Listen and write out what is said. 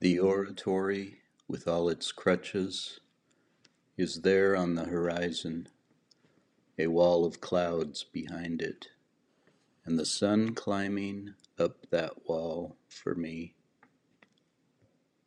The oratory, with all its crutches, Is there on the horizon, A wall of clouds behind it, And the sun climbing up that wall for me.